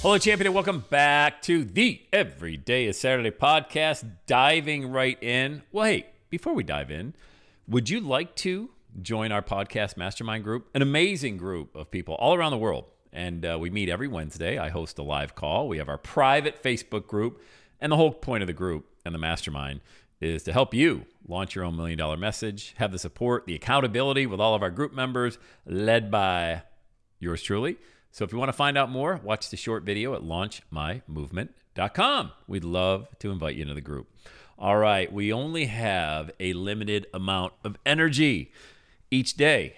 Hello, champion, and welcome back to the Everyday is Saturday podcast. Diving right in. Well, hey, before we dive in, would you like to join our podcast mastermind group? An amazing group of people all around the world. And uh, we meet every Wednesday. I host a live call. We have our private Facebook group. And the whole point of the group and the mastermind is to help you launch your own million dollar message, have the support, the accountability with all of our group members, led by yours truly. So if you want to find out more, watch the short video at launchmymovement.com. We'd love to invite you into the group. All right, we only have a limited amount of energy each day.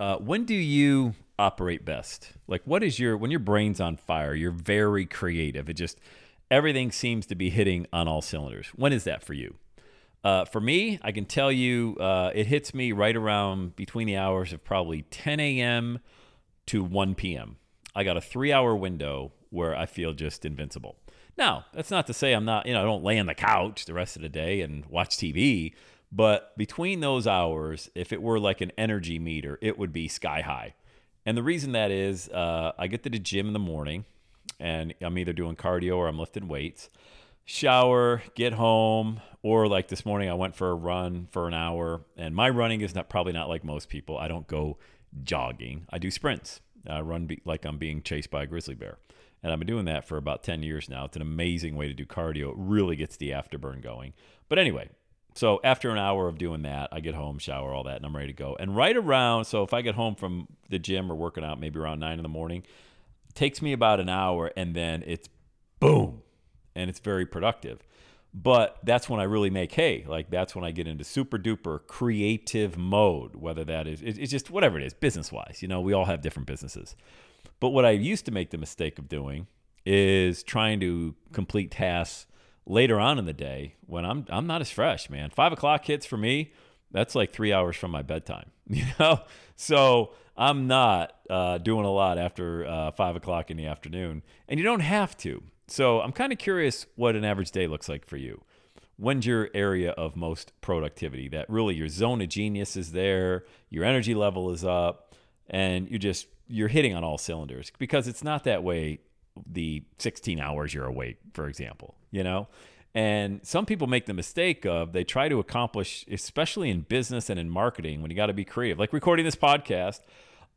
Uh, when do you operate best? Like, what is your, when your brain's on fire, you're very creative. It just, everything seems to be hitting on all cylinders. When is that for you? Uh, for me, I can tell you uh, it hits me right around between the hours of probably 10 a.m. to 1 p.m. I got a three hour window where I feel just invincible. Now, that's not to say I'm not, you know, I don't lay on the couch the rest of the day and watch TV, but between those hours, if it were like an energy meter, it would be sky high. And the reason that is, uh, I get to the gym in the morning and I'm either doing cardio or I'm lifting weights, shower, get home, or like this morning, I went for a run for an hour. And my running is not probably not like most people. I don't go jogging, I do sprints. I run be, like I'm being chased by a grizzly bear. And I've been doing that for about 10 years now. It's an amazing way to do cardio. It really gets the afterburn going. But anyway, so after an hour of doing that, I get home, shower, all that, and I'm ready to go. And right around, so if I get home from the gym or working out, maybe around nine in the morning, takes me about an hour, and then it's boom, and it's very productive. But that's when I really make hay. Like that's when I get into super duper creative mode, whether that is, it's just whatever it is, business wise. You know, we all have different businesses. But what I used to make the mistake of doing is trying to complete tasks later on in the day when I'm I'm not as fresh, man. Five o'clock hits for me. That's like three hours from my bedtime, you know. So I'm not uh, doing a lot after uh, five o'clock in the afternoon, and you don't have to. So I'm kind of curious what an average day looks like for you. When's your area of most productivity? That really your zone of genius is there, your energy level is up, and you're just you're hitting on all cylinders because it's not that way the 16 hours you're awake, for example, you know? And some people make the mistake of they try to accomplish, especially in business and in marketing, when you got to be creative. Like recording this podcast,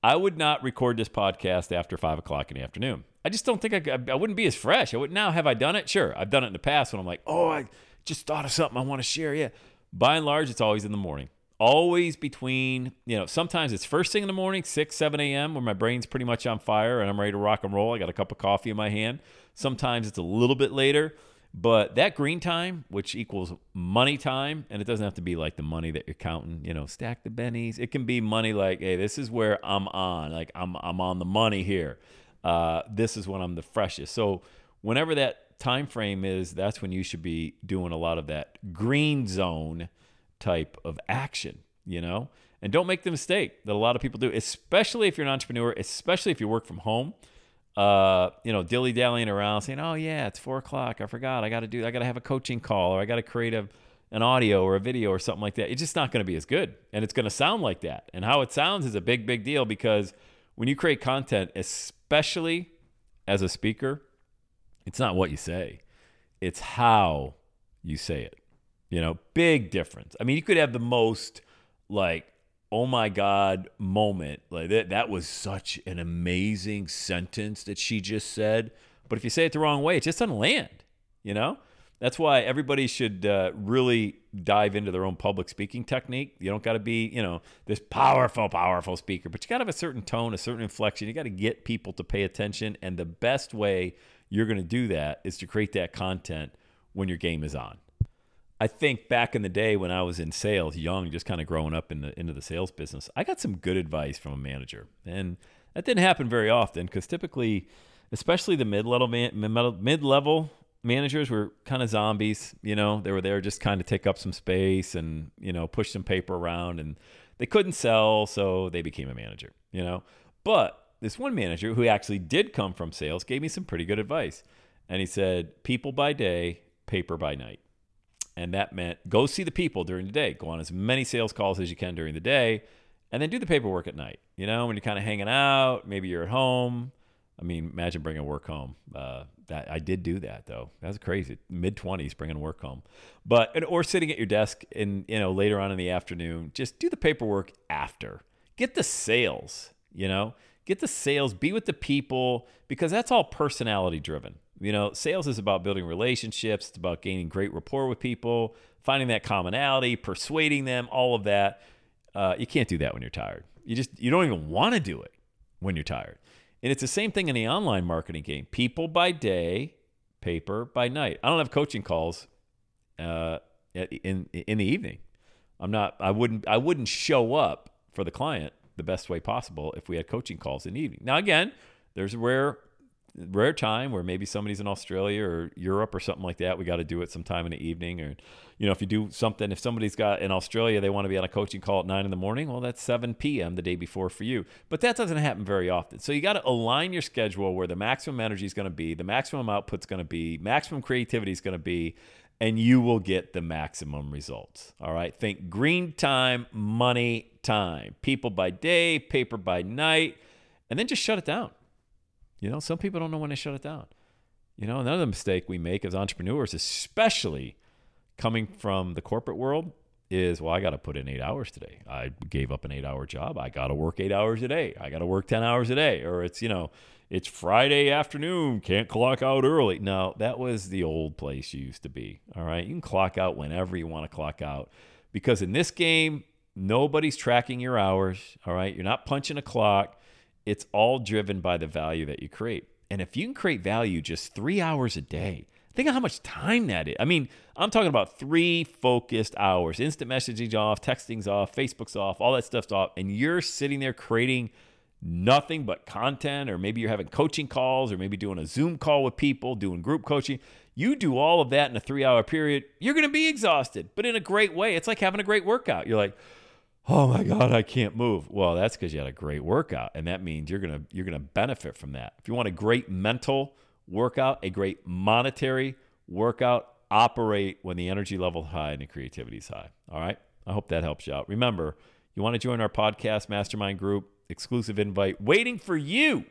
I would not record this podcast after five o'clock in the afternoon. I just don't think I, I wouldn't be as fresh. I would now have I done it? Sure, I've done it in the past when I'm like, oh, I just thought of something I want to share. Yeah, by and large, it's always in the morning always between you know sometimes it's first thing in the morning 6 7 a.m where my brain's pretty much on fire and i'm ready to rock and roll i got a cup of coffee in my hand sometimes it's a little bit later but that green time which equals money time and it doesn't have to be like the money that you're counting you know stack the bennies it can be money like hey this is where i'm on like i'm, I'm on the money here uh, this is when i'm the freshest so whenever that time frame is that's when you should be doing a lot of that green zone type of action, you know? And don't make the mistake that a lot of people do, especially if you're an entrepreneur, especially if you work from home. Uh, you know, dilly dallying around saying, "Oh yeah, it's four o'clock. I forgot. I got to do. I got to have a coaching call, or I got to create a, an audio or a video or something like that." It's just not going to be as good, and it's going to sound like that. And how it sounds is a big, big deal because when you create content, especially as a speaker, it's not what you say; it's how you say it. You know, big difference. I mean, you could have the most like, oh my God moment. Like that, that was such an amazing sentence that she just said. But if you say it the wrong way, it just doesn't land, you know? That's why everybody should uh, really dive into their own public speaking technique. You don't got to be, you know, this powerful, powerful speaker, but you got to have a certain tone, a certain inflection. You got to get people to pay attention. And the best way you're going to do that is to create that content when your game is on. I think back in the day when I was in sales, young, just kind of growing up in the, into the sales business, I got some good advice from a manager. And that didn't happen very often because typically, especially the mid-level mid-level managers were kind of zombies. You know, they were there just kind of take up some space and you know push some paper around, and they couldn't sell, so they became a manager. You know, but this one manager who actually did come from sales gave me some pretty good advice, and he said, "People by day, paper by night." And that meant go see the people during the day. Go on as many sales calls as you can during the day, and then do the paperwork at night. You know, when you're kind of hanging out, maybe you're at home. I mean, imagine bringing work home. Uh, that I did do that though. That's crazy. Mid twenties, bringing work home, but or sitting at your desk in you know later on in the afternoon. Just do the paperwork after. Get the sales. You know, get the sales. Be with the people because that's all personality driven. You know, sales is about building relationships. It's about gaining great rapport with people, finding that commonality, persuading them. All of that. Uh, you can't do that when you're tired. You just you don't even want to do it when you're tired. And it's the same thing in the online marketing game. People by day, paper by night. I don't have coaching calls uh, in in the evening. I'm not. I wouldn't. I wouldn't show up for the client the best way possible if we had coaching calls in the evening. Now again, there's rare rare time where maybe somebody's in Australia or Europe or something like that. We got to do it sometime in the evening, or you know, if you do something, if somebody's got in Australia, they want to be on a coaching call at nine in the morning. Well, that's 7 p.m. the day before for you. But that doesn't happen very often. So you got to align your schedule where the maximum energy is going to be, the maximum output is going to be, maximum creativity is going to be, and you will get the maximum results. All right. Think green time, money time, people by day, paper by night, and then just shut it down. You know, some people don't know when to shut it down. You know, another mistake we make as entrepreneurs, especially coming from the corporate world is well, I got to put in eight hours today. I gave up an eight hour job. I got to work eight hours a day. I got to work 10 hours a day. Or it's, you know, it's Friday afternoon, can't clock out early. No, that was the old place you used to be. All right. You can clock out whenever you want to clock out because in this game, nobody's tracking your hours. All right. You're not punching a clock. It's all driven by the value that you create. And if you can create value just three hours a day, Think of how much time that is. I mean, I'm talking about three focused hours. Instant messaging's off, texting's off, Facebook's off, all that stuff's off. And you're sitting there creating nothing but content, or maybe you're having coaching calls, or maybe doing a Zoom call with people, doing group coaching. You do all of that in a three hour period, you're going to be exhausted, but in a great way. It's like having a great workout. You're like, oh my god i can't move well that's because you had a great workout and that means you're gonna you're gonna benefit from that if you want a great mental workout, a great monetary workout, operate when the energy level is high and the creativity is high. All right. I hope that helps you out. Remember, you want to join our podcast mastermind group, exclusive invite waiting for you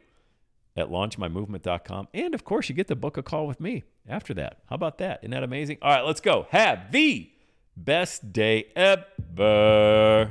at launchmymovement.com. And of course, you get to book a call with me after that. How about that? Isn't that amazing? All right, let's go. Have the best day ever.